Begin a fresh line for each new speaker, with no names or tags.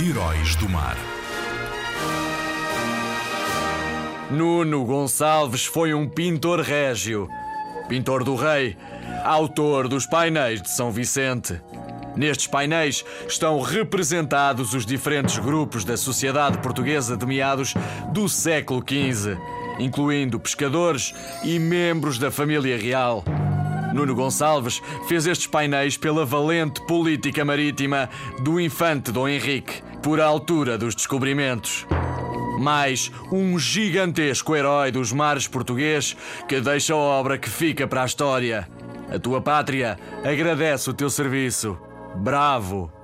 Heróis do Mar.
Nuno Gonçalves foi um pintor régio, pintor do rei, autor dos painéis de São Vicente. Nestes painéis estão representados os diferentes grupos da sociedade portuguesa de meados do século XV, incluindo pescadores e membros da família real. Nuno Gonçalves fez estes painéis pela valente política marítima do infante Dom Henrique, por altura dos descobrimentos. Mais um gigantesco herói dos mares português que deixa obra que fica para a história. A tua pátria agradece o teu serviço. Bravo!